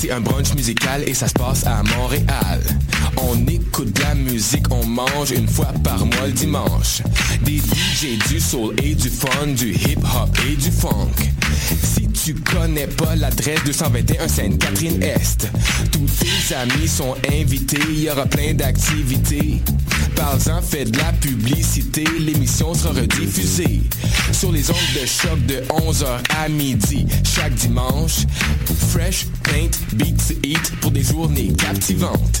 c'est un brunch musical et ça se passe à Montréal. On écoute de la musique, on mange une fois par mois le dimanche. Des DJ, du soul et du fun, du hip hop et du funk. Si tu connais pas l'adresse 221 Sainte-Catherine-Est, tous tes amis sont invités, il y aura plein d'activités. Parle-en, fais de la publicité, l'émission sera rediffusée sur les ondes de choc de 11h à midi chaque dimanche. Fresh Paint Beats Eat pour des journées captivantes.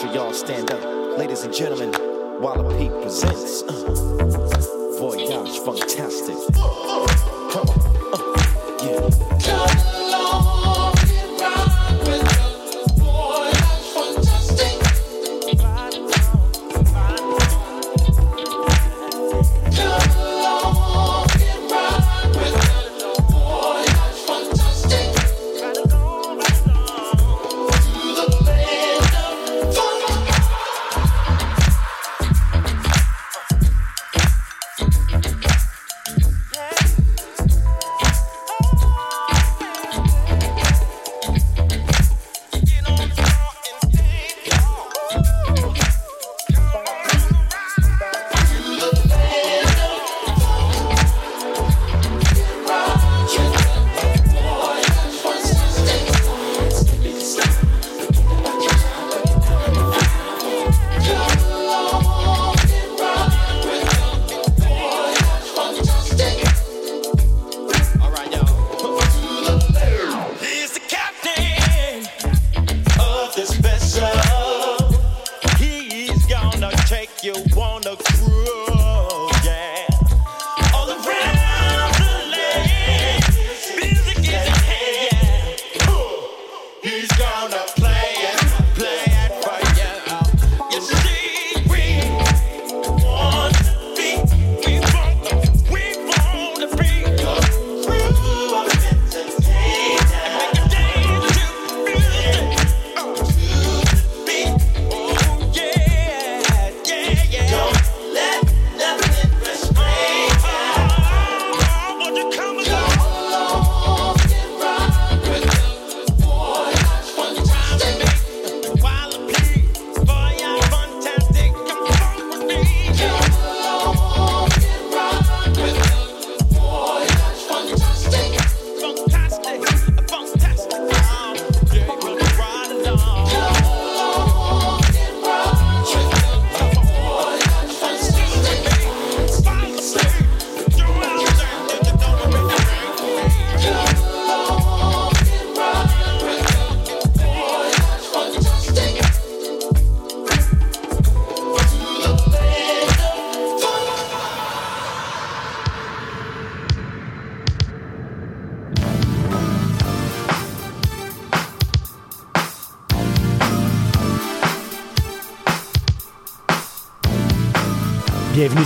Montreal, stand up. Ladies and gentlemen, Walla Peak presents uh, Voyage Fantastic. Come on, uh, yeah.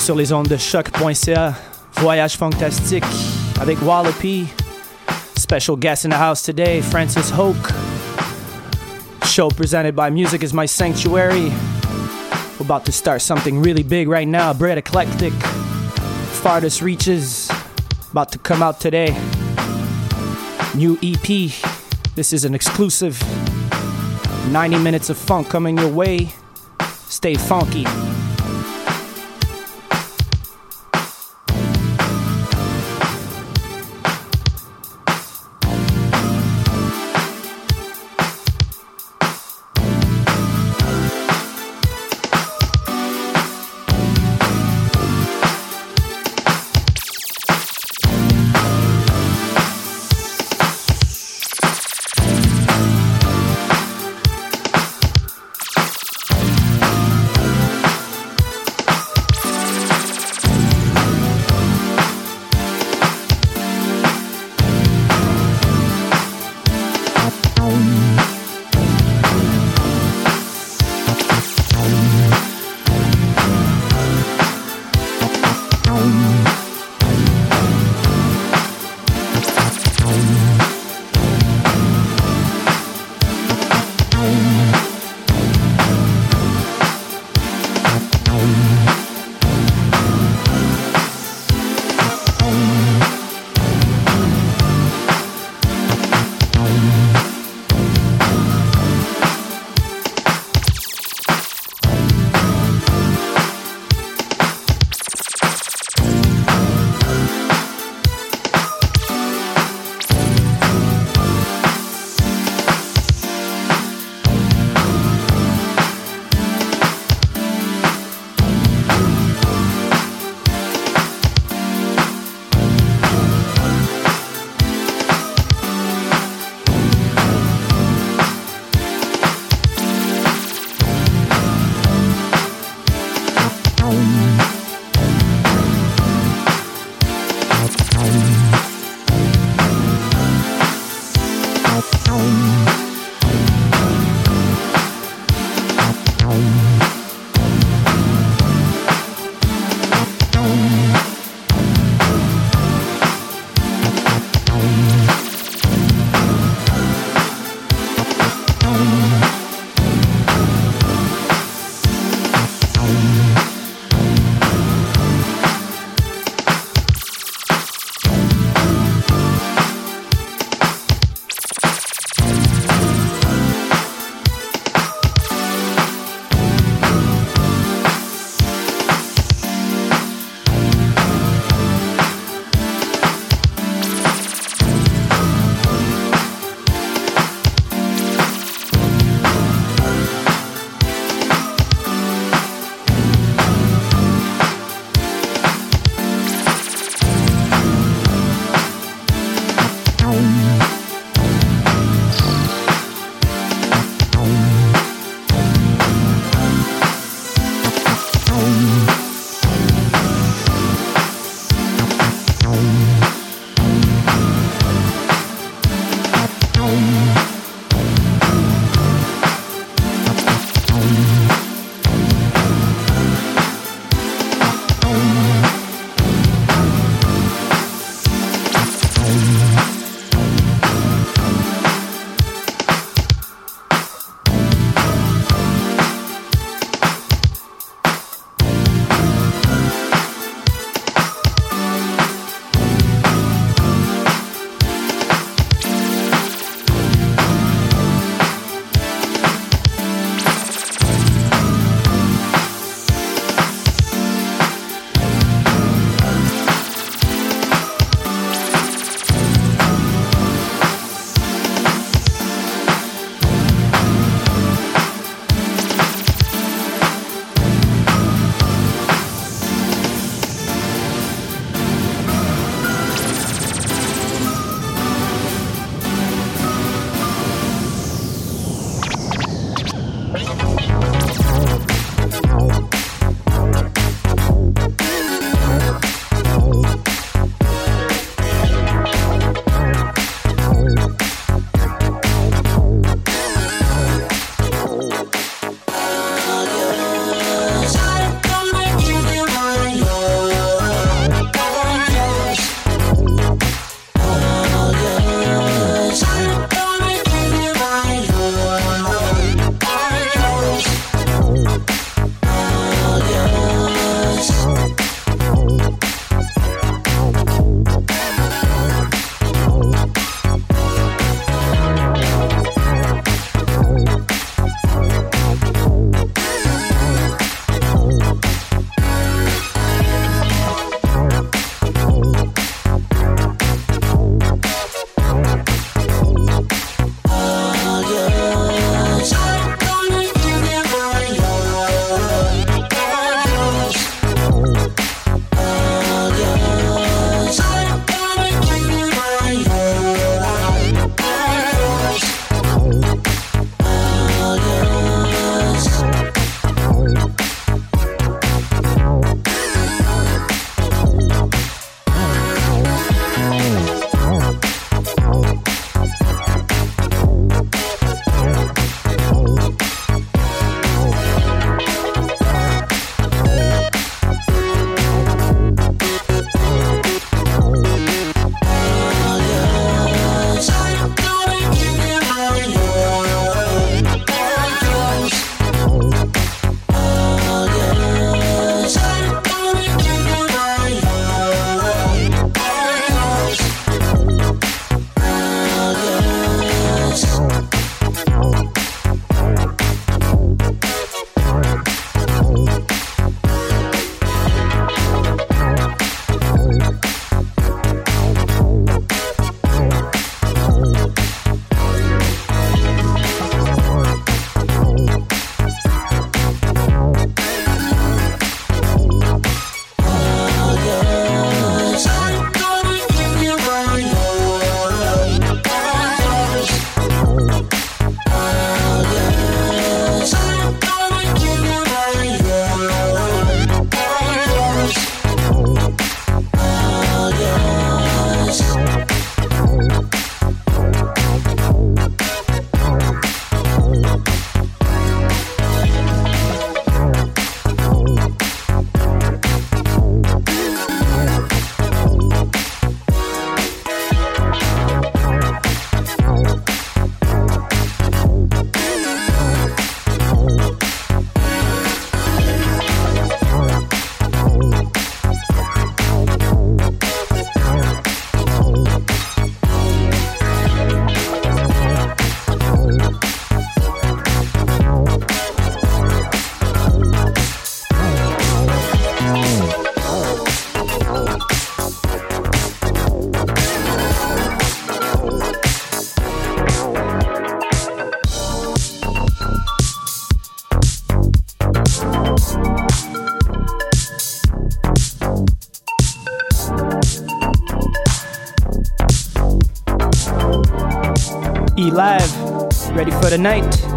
Sur les ondes de choq.ca. Voyage fantastique avec Wallopy. Special guest in the house today, Francis Hoke. Show presented by Music is My Sanctuary. We're about to start something really big right now. Bread Eclectic. Farthest Reaches, about to come out today. New EP. This is an exclusive 90 minutes of funk coming your way. Stay funky. E live. Ready for the night?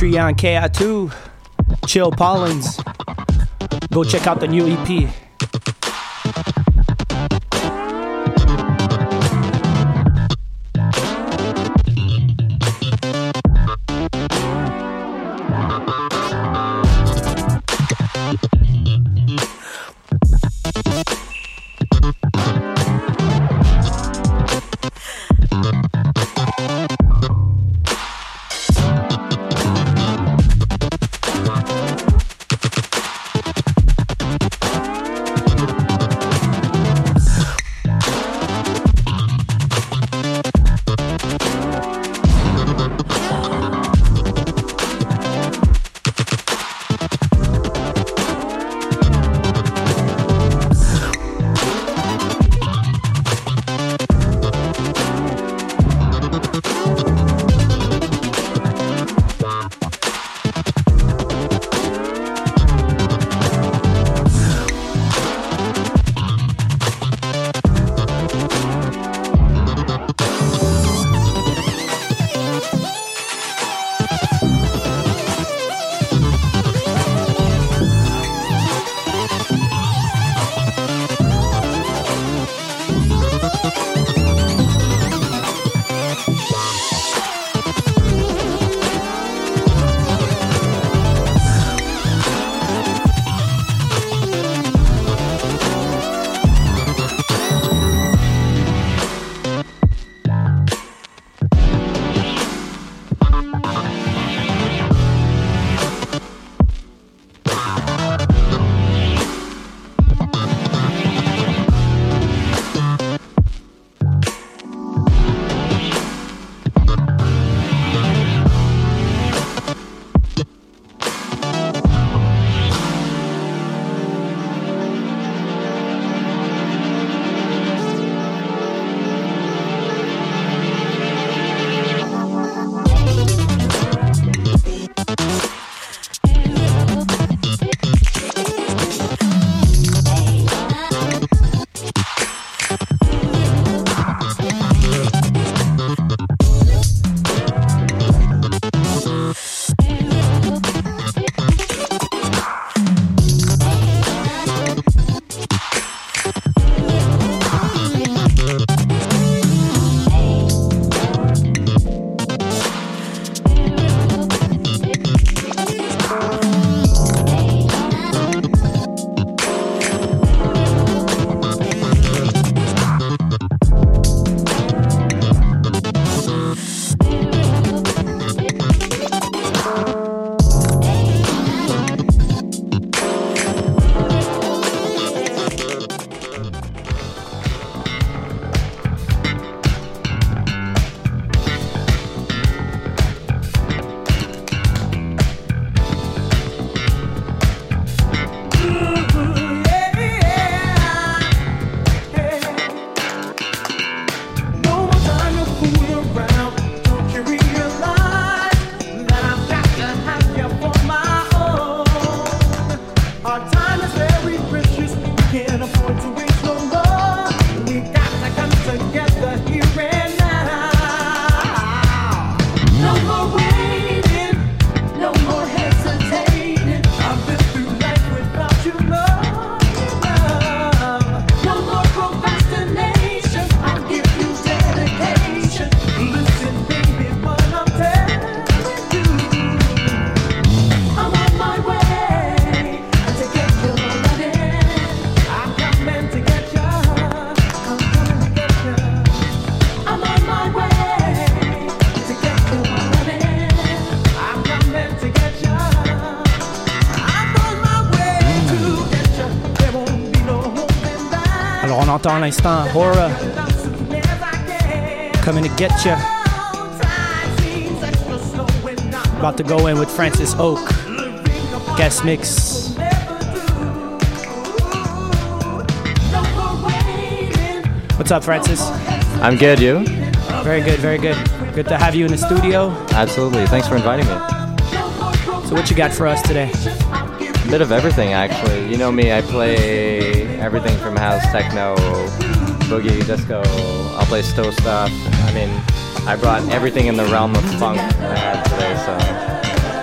Nutrient KA2, Chill Pollens. Go check out the new EP. L'instant Hora coming to get ya. About to go in with Francis Oak. Guest mix. What's up, Francis? I'm good, you? Very good, very good. Good to have you in the studio. Absolutely. Thanks for inviting me. So, what you got for us today? A bit of everything, actually. You know me, I play everything from house, techno, boogie, disco. I'll play stow stuff. I mean, I brought everything in the realm of funk I had today, so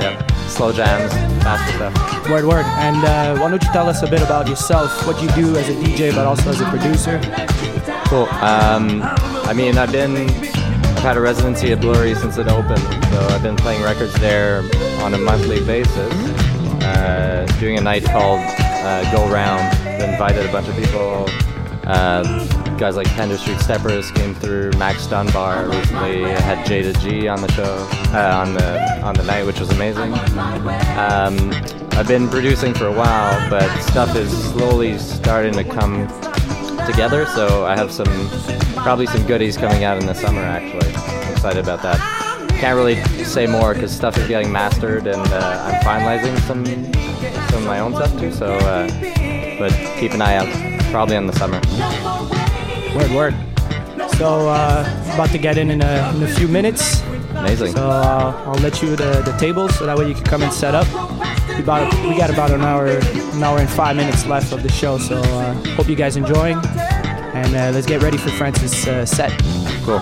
Yeah. Slow jams, faster stuff. Word, word. And uh, why don't you tell us a bit about yourself, what you do as a DJ, but also as a producer? Cool. Um, I mean, I've been, I've had a residency at Blurry since it opened, so I've been playing records there on a monthly basis. Uh, doing a night called uh, Go Round. Invited a bunch of people. Uh, guys like Pender Street Steppers came through. Max Dunbar recently. Had Jayda G on the show uh, on the on the night, which was amazing. Um, I've been producing for a while, but stuff is slowly starting to come together. So I have some probably some goodies coming out in the summer. Actually, I'm excited about that. Can't really say more because stuff is getting mastered, and uh, I'm finalizing some some of my own stuff too. So, uh, but keep an eye out, probably in the summer. Word, word. So, uh, about to get in in a, in a few minutes. Amazing. So uh, I'll let you the, the table so that way you can come and set up. We, about, we got about an hour, an hour and five minutes left of the show. So uh, hope you guys enjoying, and uh, let's get ready for Francis' uh, set. Cool.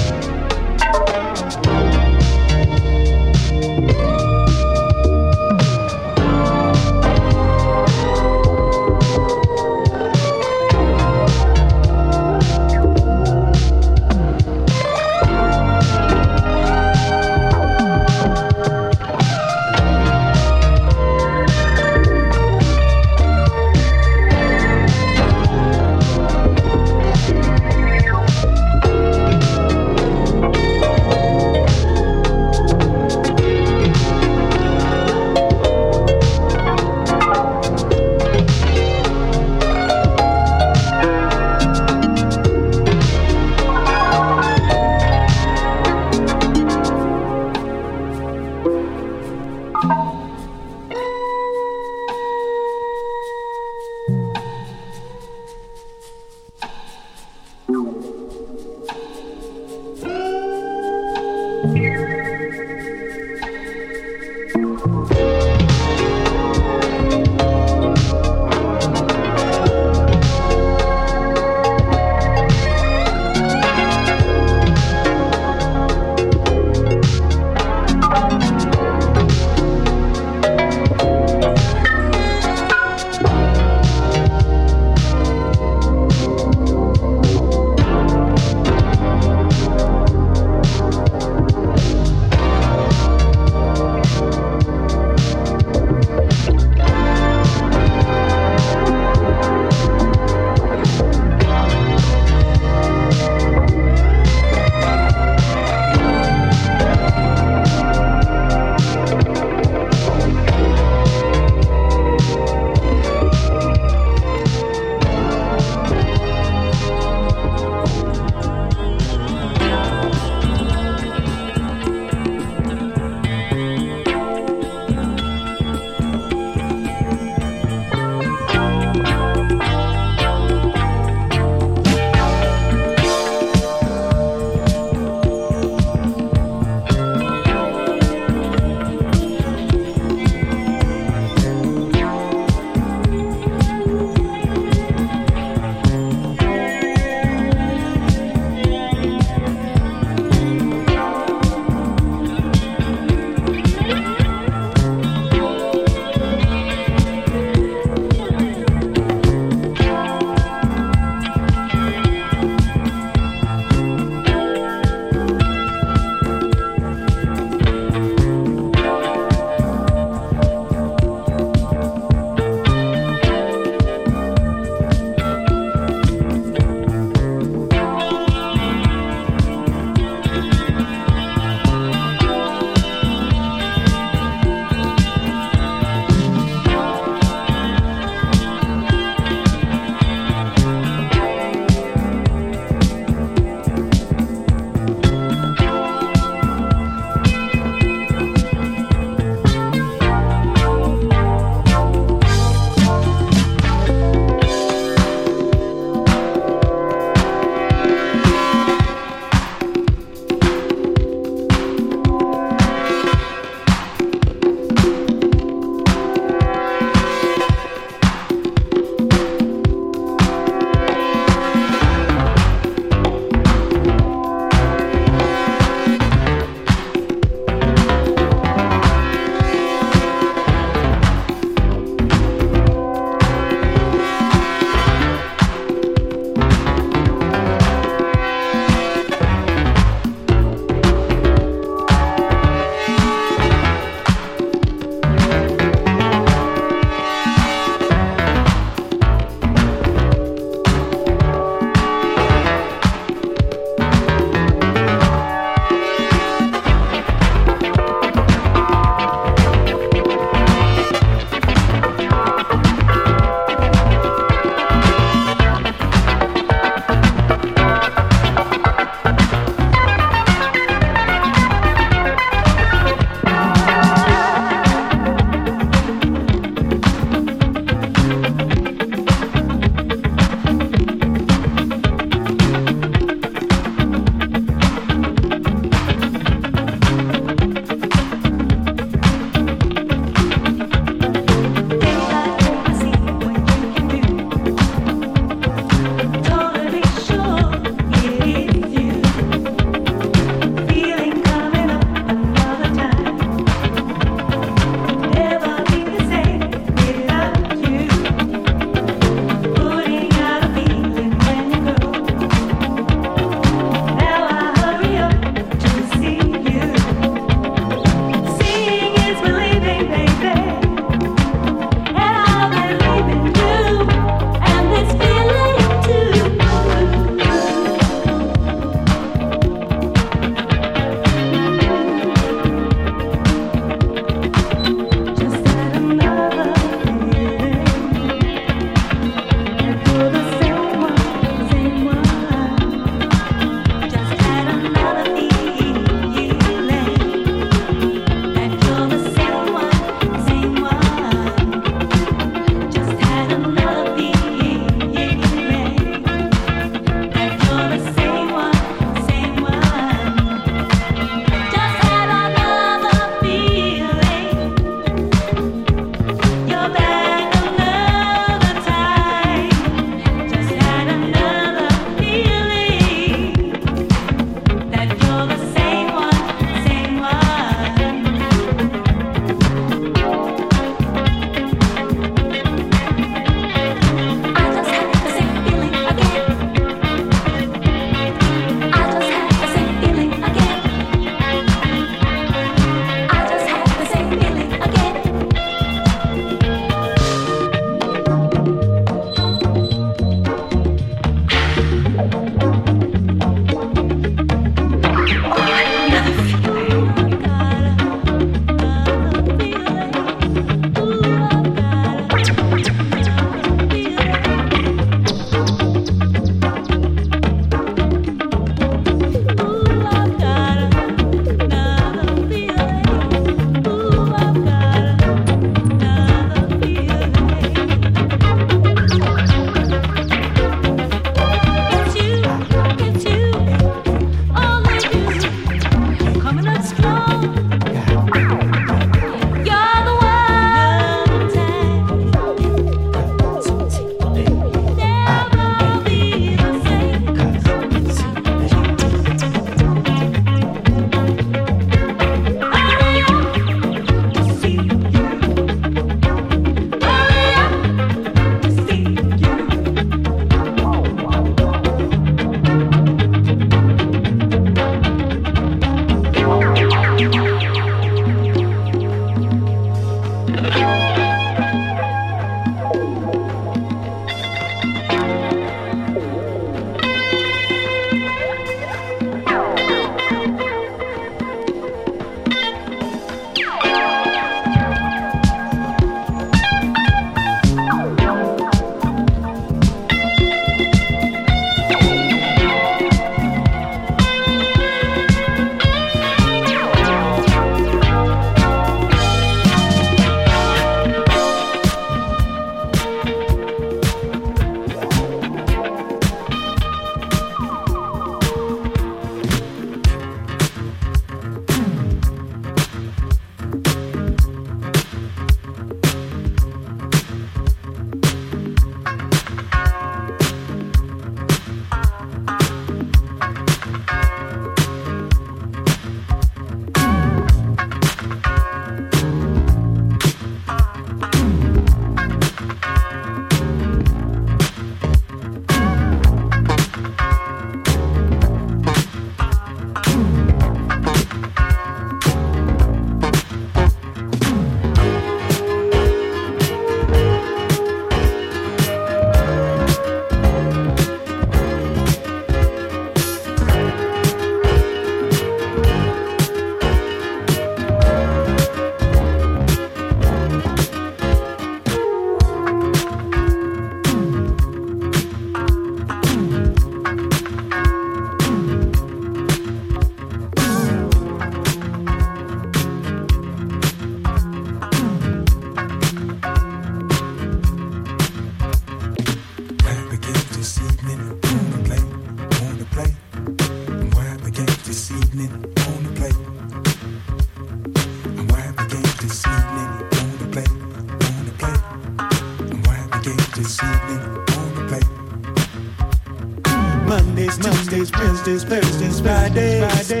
Wednesdays, Thursdays, Fridays.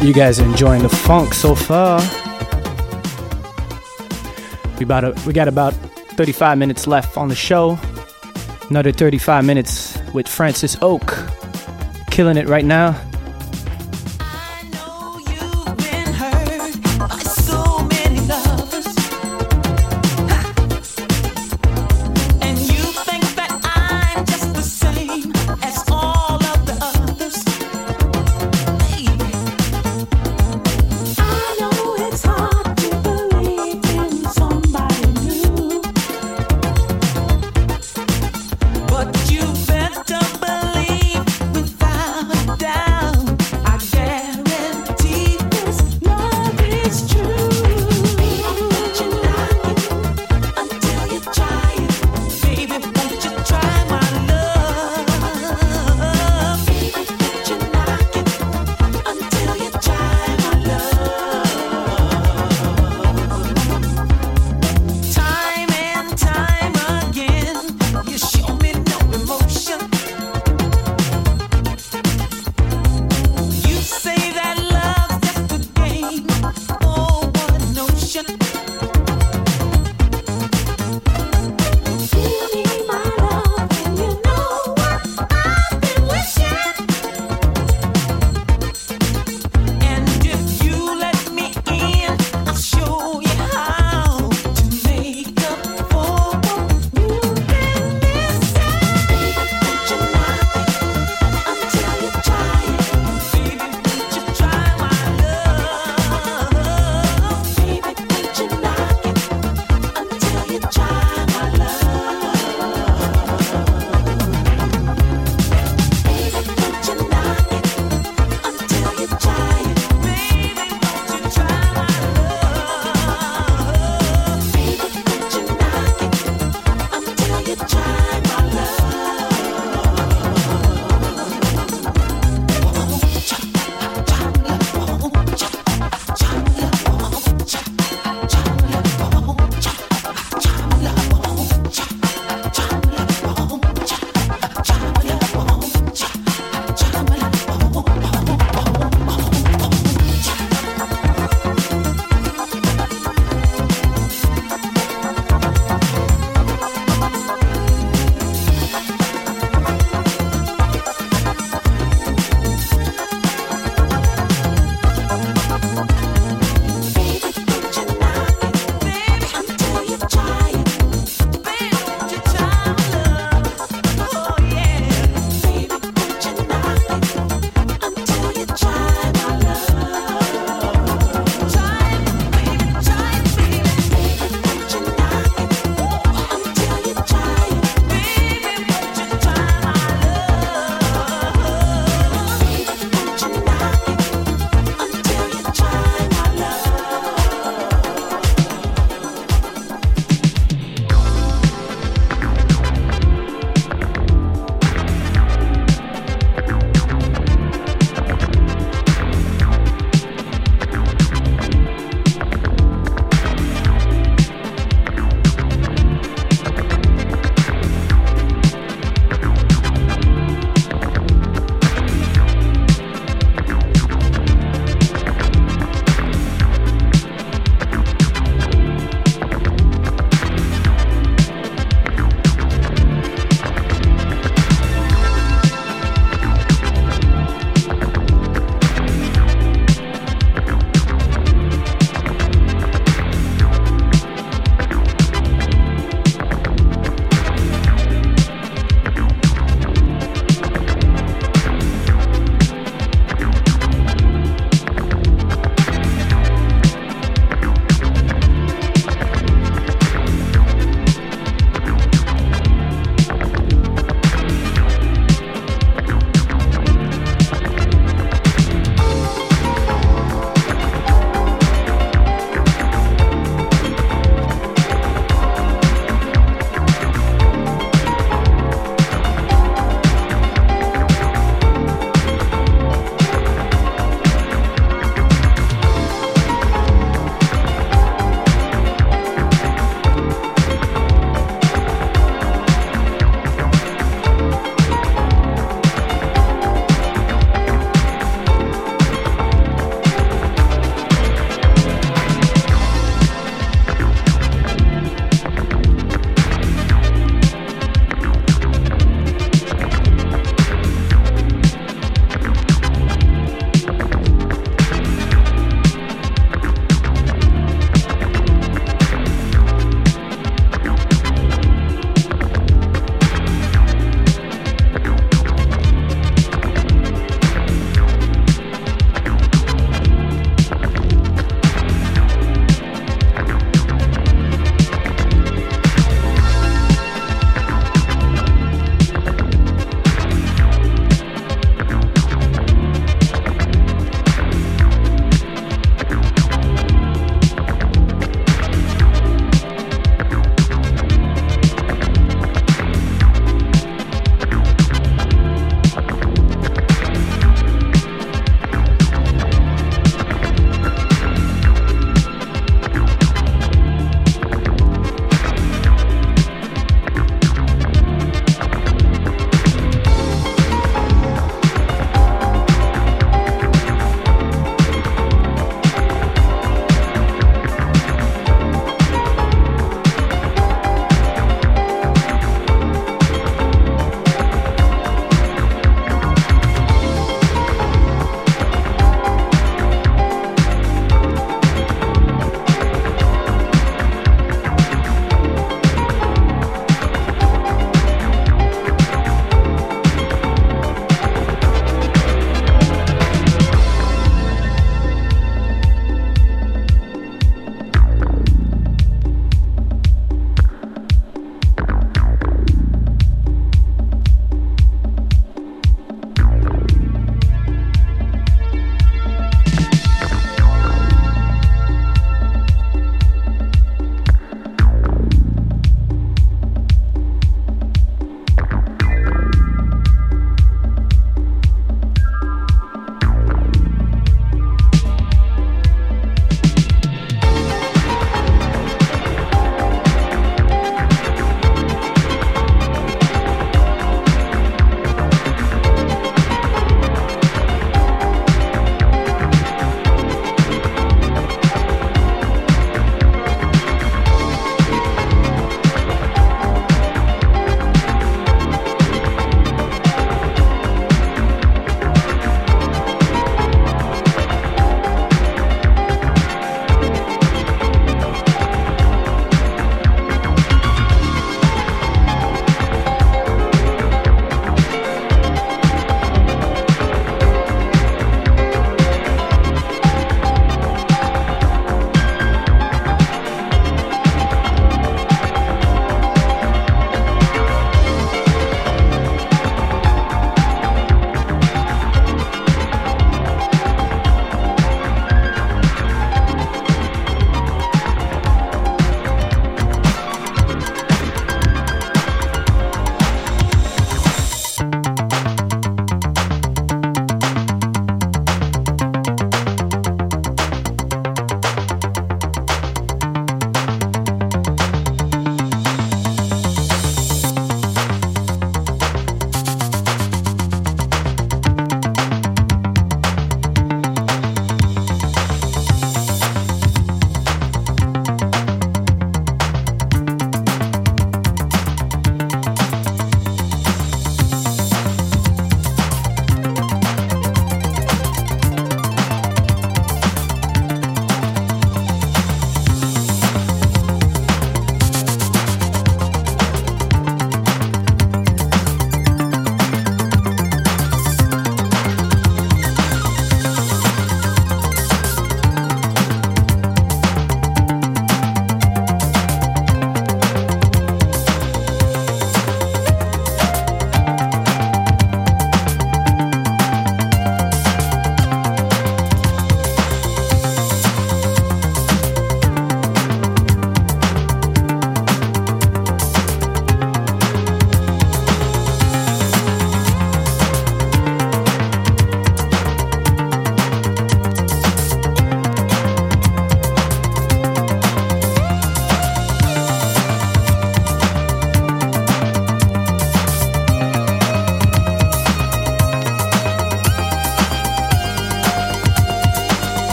Hope you guys are enjoying the funk so far. We about a, we got about 35 minutes left on the show. Another 35 minutes with Francis Oak, killing it right now.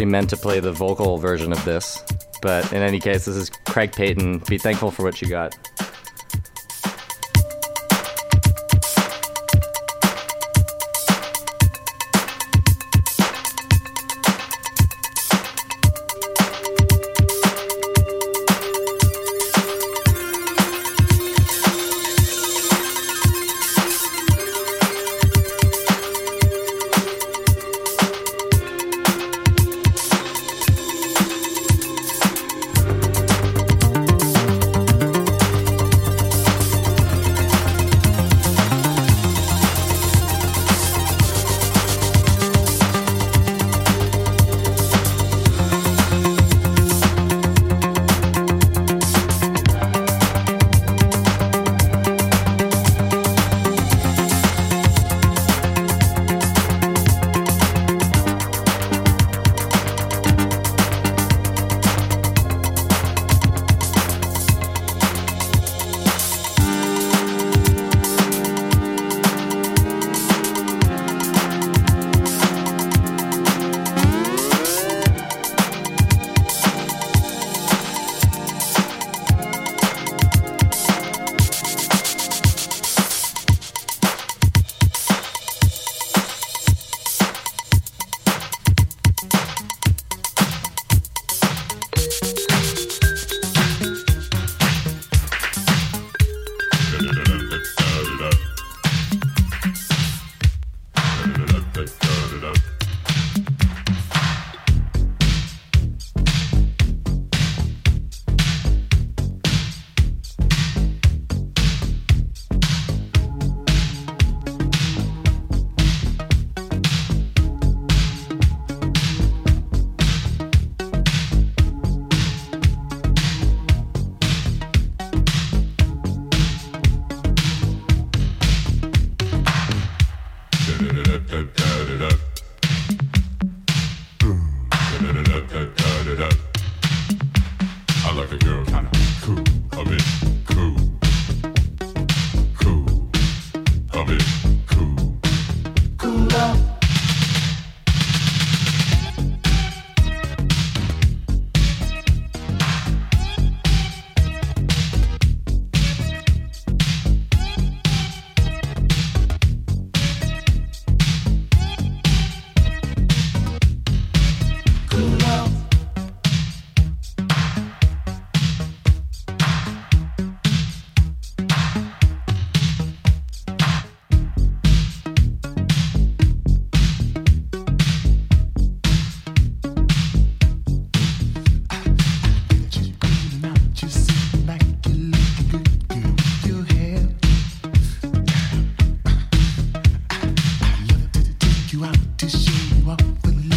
actually meant to play the vocal version of this, but in any case, this is Craig Payton. Be thankful for what you got. up with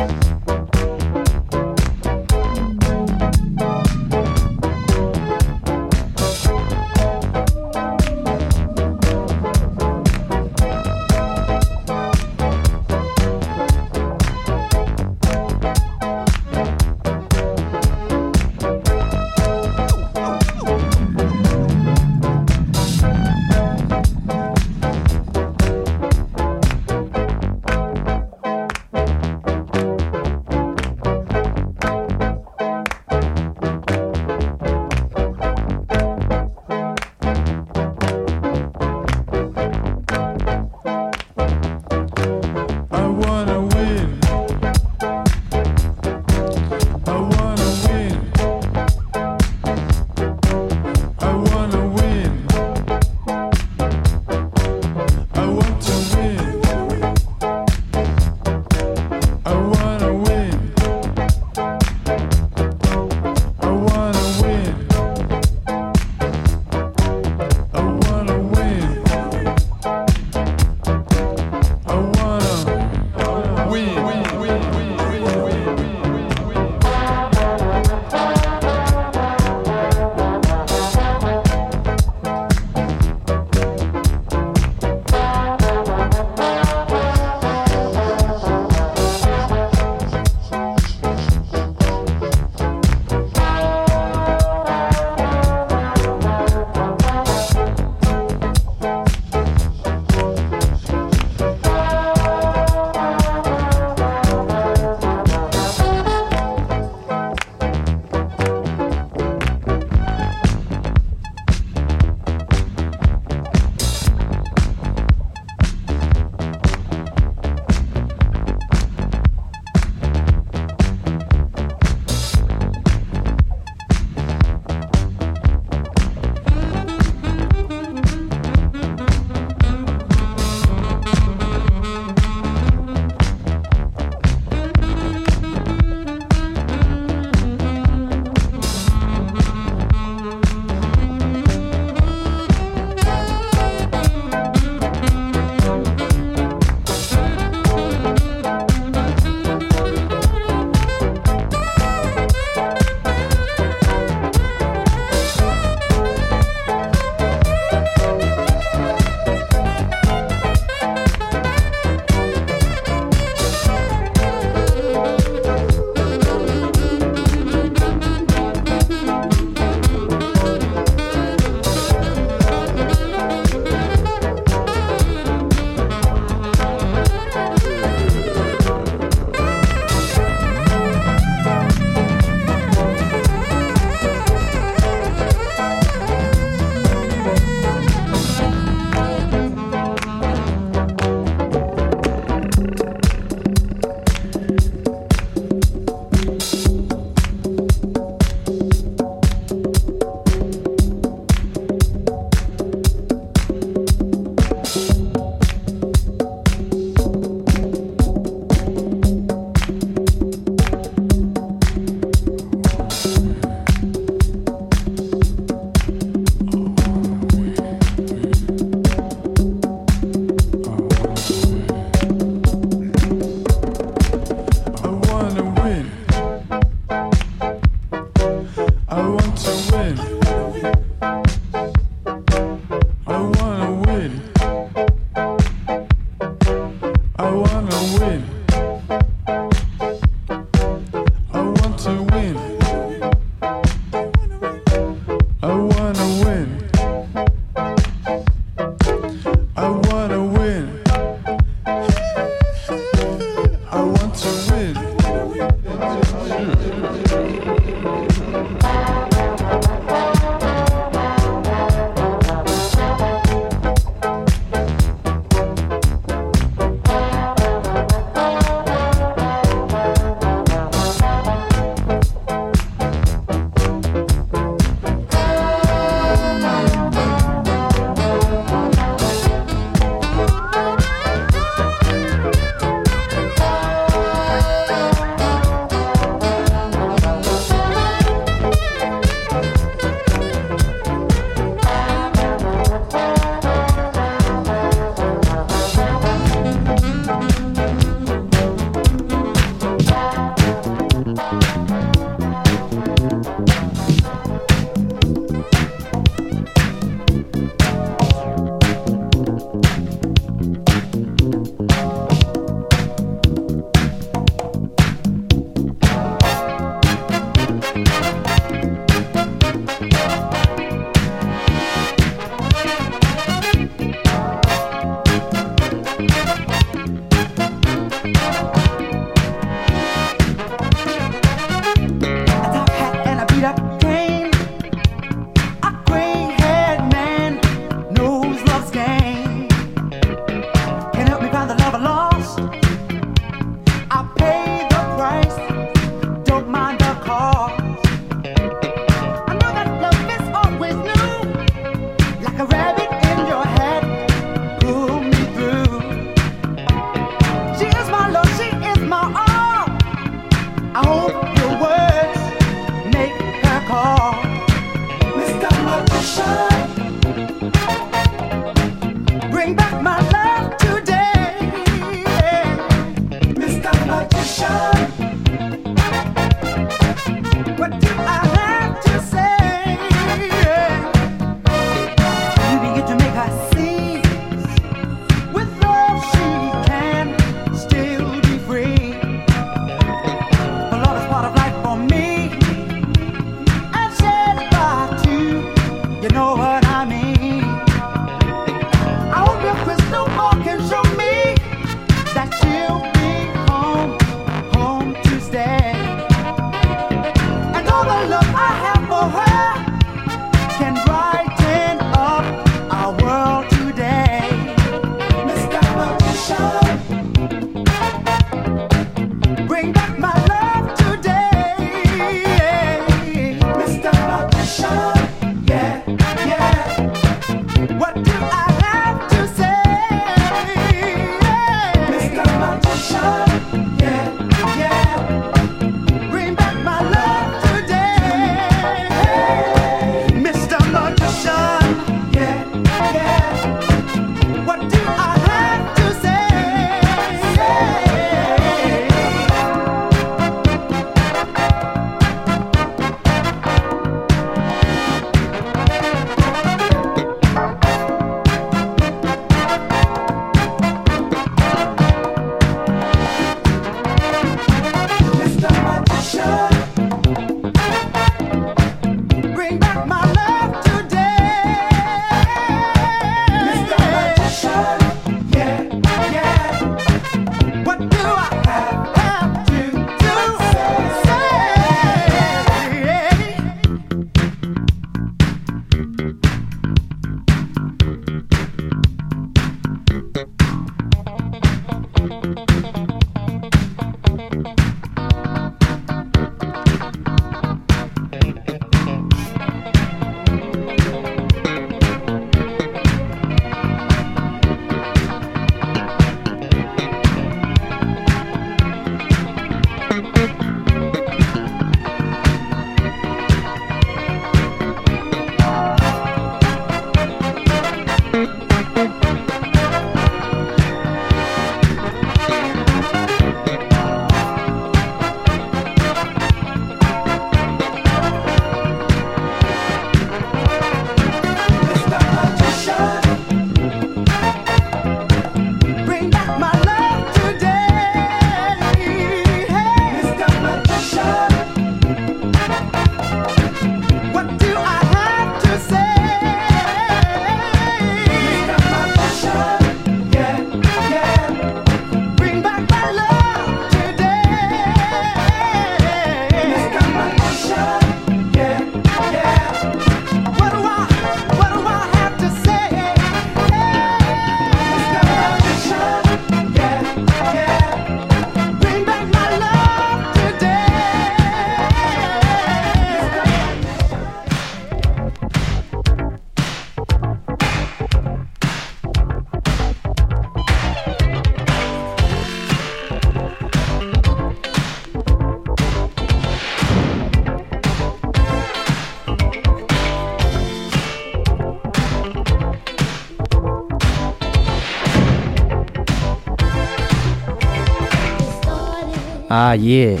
Ah, yeah.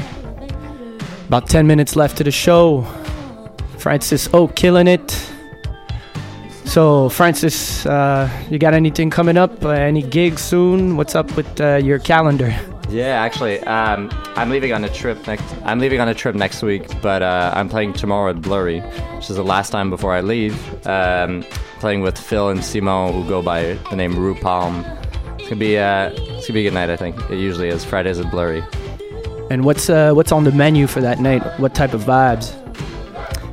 About 10 minutes left to the show. Francis O killing it. So, Francis, uh, you got anything coming up? Uh, any gigs soon? What's up with uh, your calendar? Yeah, actually, um, I'm leaving on a trip next. I'm leaving on a trip next week, but uh, I'm playing tomorrow at Bleury, which is the last time before I leave. Um, playing with Phil and Simon, who go by the name Rue Palm. It's gonna be uh, it's gonna be a good night. I think it usually is. Fridays at Bleury. And what's uh, what's on the menu for that night? What type of vibes?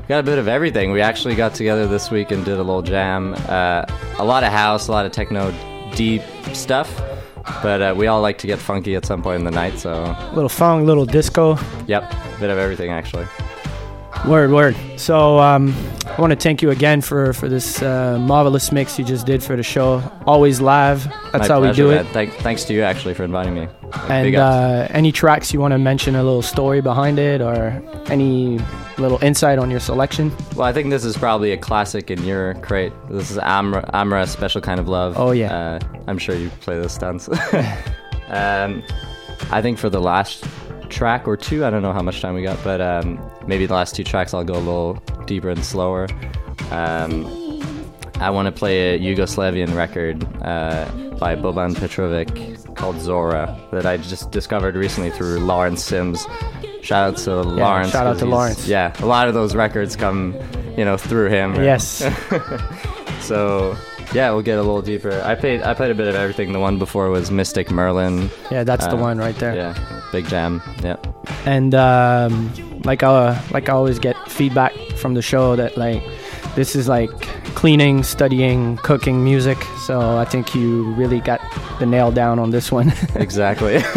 Got a bit of everything. We actually got together this week and did a little jam. Uh, a lot of house, a lot of techno, deep stuff. But uh, we all like to get funky at some point in the night, so a Little funk, little disco. yep, a bit of everything actually. Word, word. So um, I want to thank you again for for this uh, marvelous mix you just did for the show. Always live. That's My how we do it. Thank, thanks to you actually for inviting me. And uh, any tracks you want to mention, a little story behind it, or any little insight on your selection? Well, I think this is probably a classic in your crate. This is Amra, Amra Special Kind of Love. Oh, yeah. Uh, I'm sure you play this dance. um, I think for the last track or two, I don't know how much time we got, but um, maybe the last two tracks I'll go a little deeper and slower. Um, I want to play a Yugoslavian record uh, by Boban Petrovic called Zora that I just discovered recently through Lawrence Sims. Shout out to Lawrence. shout out to Lawrence. Yeah, a lot of those records come, you know, through him. Yes. so yeah, we'll get a little deeper. I played I played a bit of everything. The one before was Mystic Merlin. Yeah, that's the Uh, one right there. Yeah, big jam. Yeah. And um, like I like I always get feedback from the show that like this is like cleaning, studying, cooking music. So I think you really got the nail down on this one. Exactly.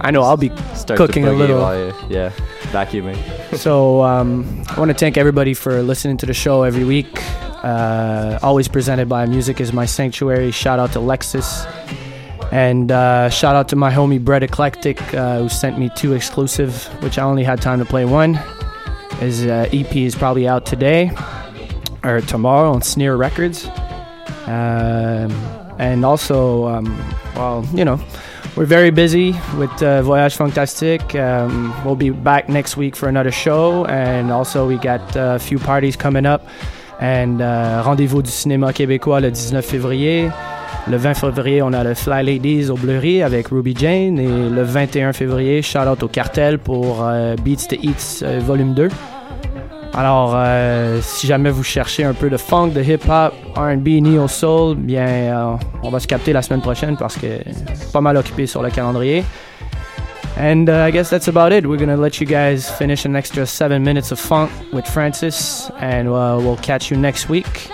I know I'll be Start cooking a little. while you- yeah, vacuuming. so um, I want to thank everybody for listening to the show every week. Uh, always presented by Music is My Sanctuary. Shout out to Lexus. And uh, shout out to my homie Brett Eclectic, uh, who sent me two exclusive, which I only had time to play one. His uh, EP is probably out today or tomorrow on Sneer Records. Um, and also, um, well, you know, we're very busy with uh, Voyage Fantastique. Um, we'll be back next week for another show, and also we got uh, a few parties coming up. And uh, rendez-vous du cinéma québécois le 19 février. Le 20 février, on a le Fly Ladies au Bleury avec Ruby Jane. Et le 21 février, out au cartel pour euh, Beats to Eats euh, volume 2. Alors, euh, si jamais vous cherchez un peu de funk, de hip-hop, R&B, neo soul, bien, euh, on va se capter la semaine prochaine parce que pas mal occupé sur le calendrier. And uh, I guess that's about it. We're gonna let you guys finish an extra seven minutes of funk with Francis, and uh, we'll catch you next week.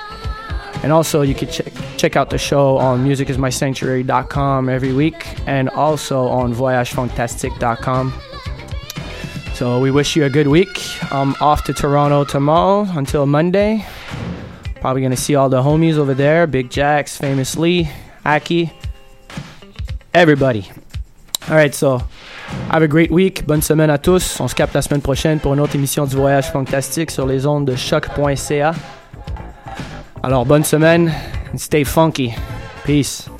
And also, you can check check out the show on musicismysanctuary.com every week, and also on voyagefantastique.com. So we wish you a good week. I'm off to Toronto tomorrow until Monday. Probably gonna see all the homies over there. Big Jax, Famous Lee, Aki, everybody. All right, so have a great week. Bonne semaine à tous. On se capte la semaine prochaine pour une autre émission du Voyage Fantastique sur les ondes de choc.ca. Alors bonne semaine stay funky. Peace.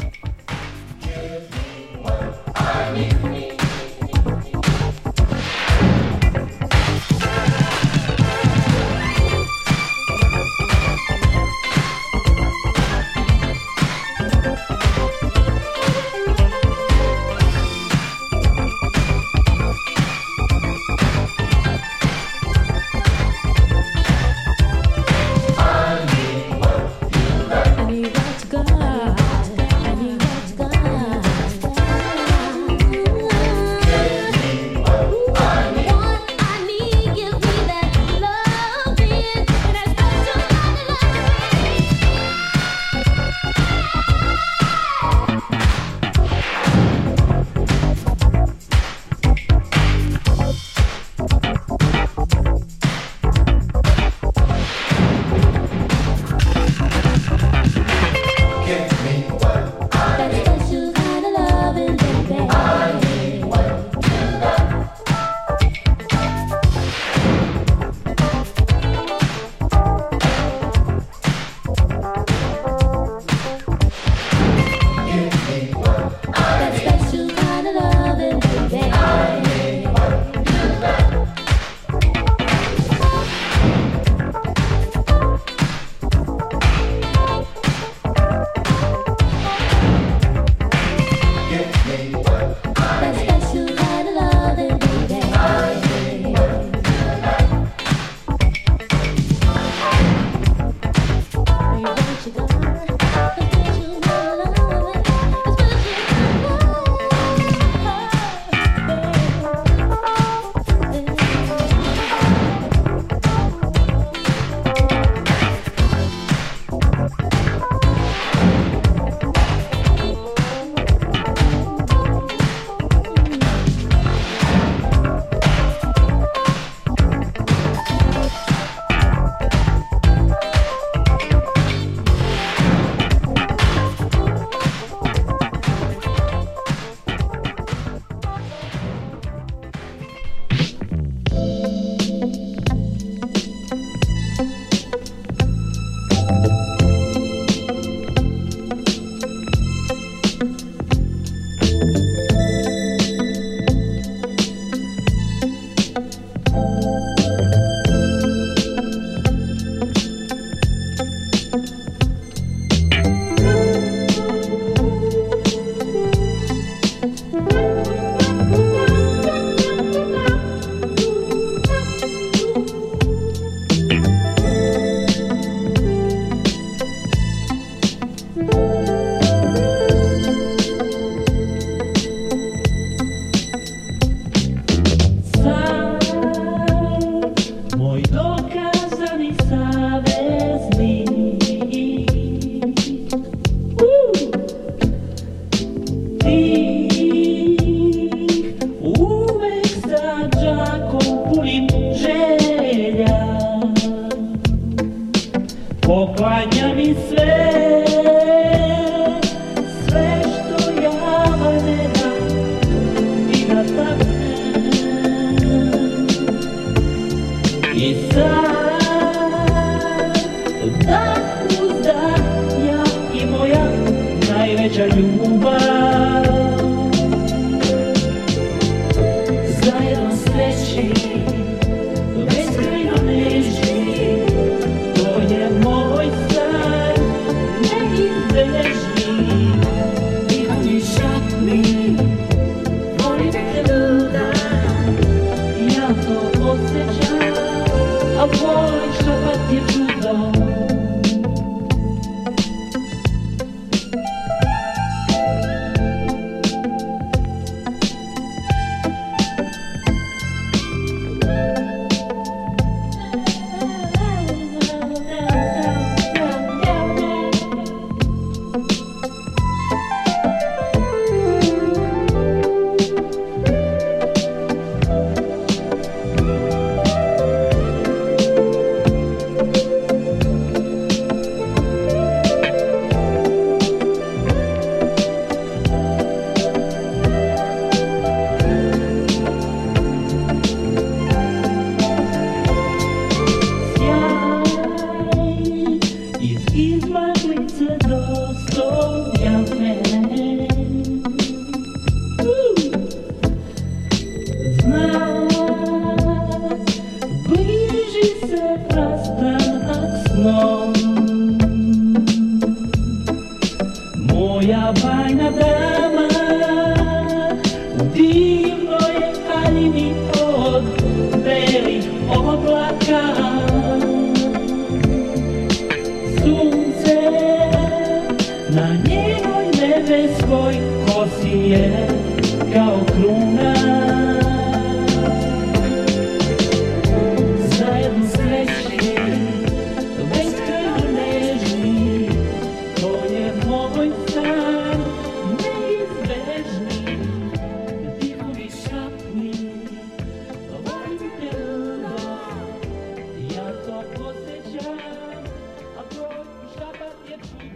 Savesný.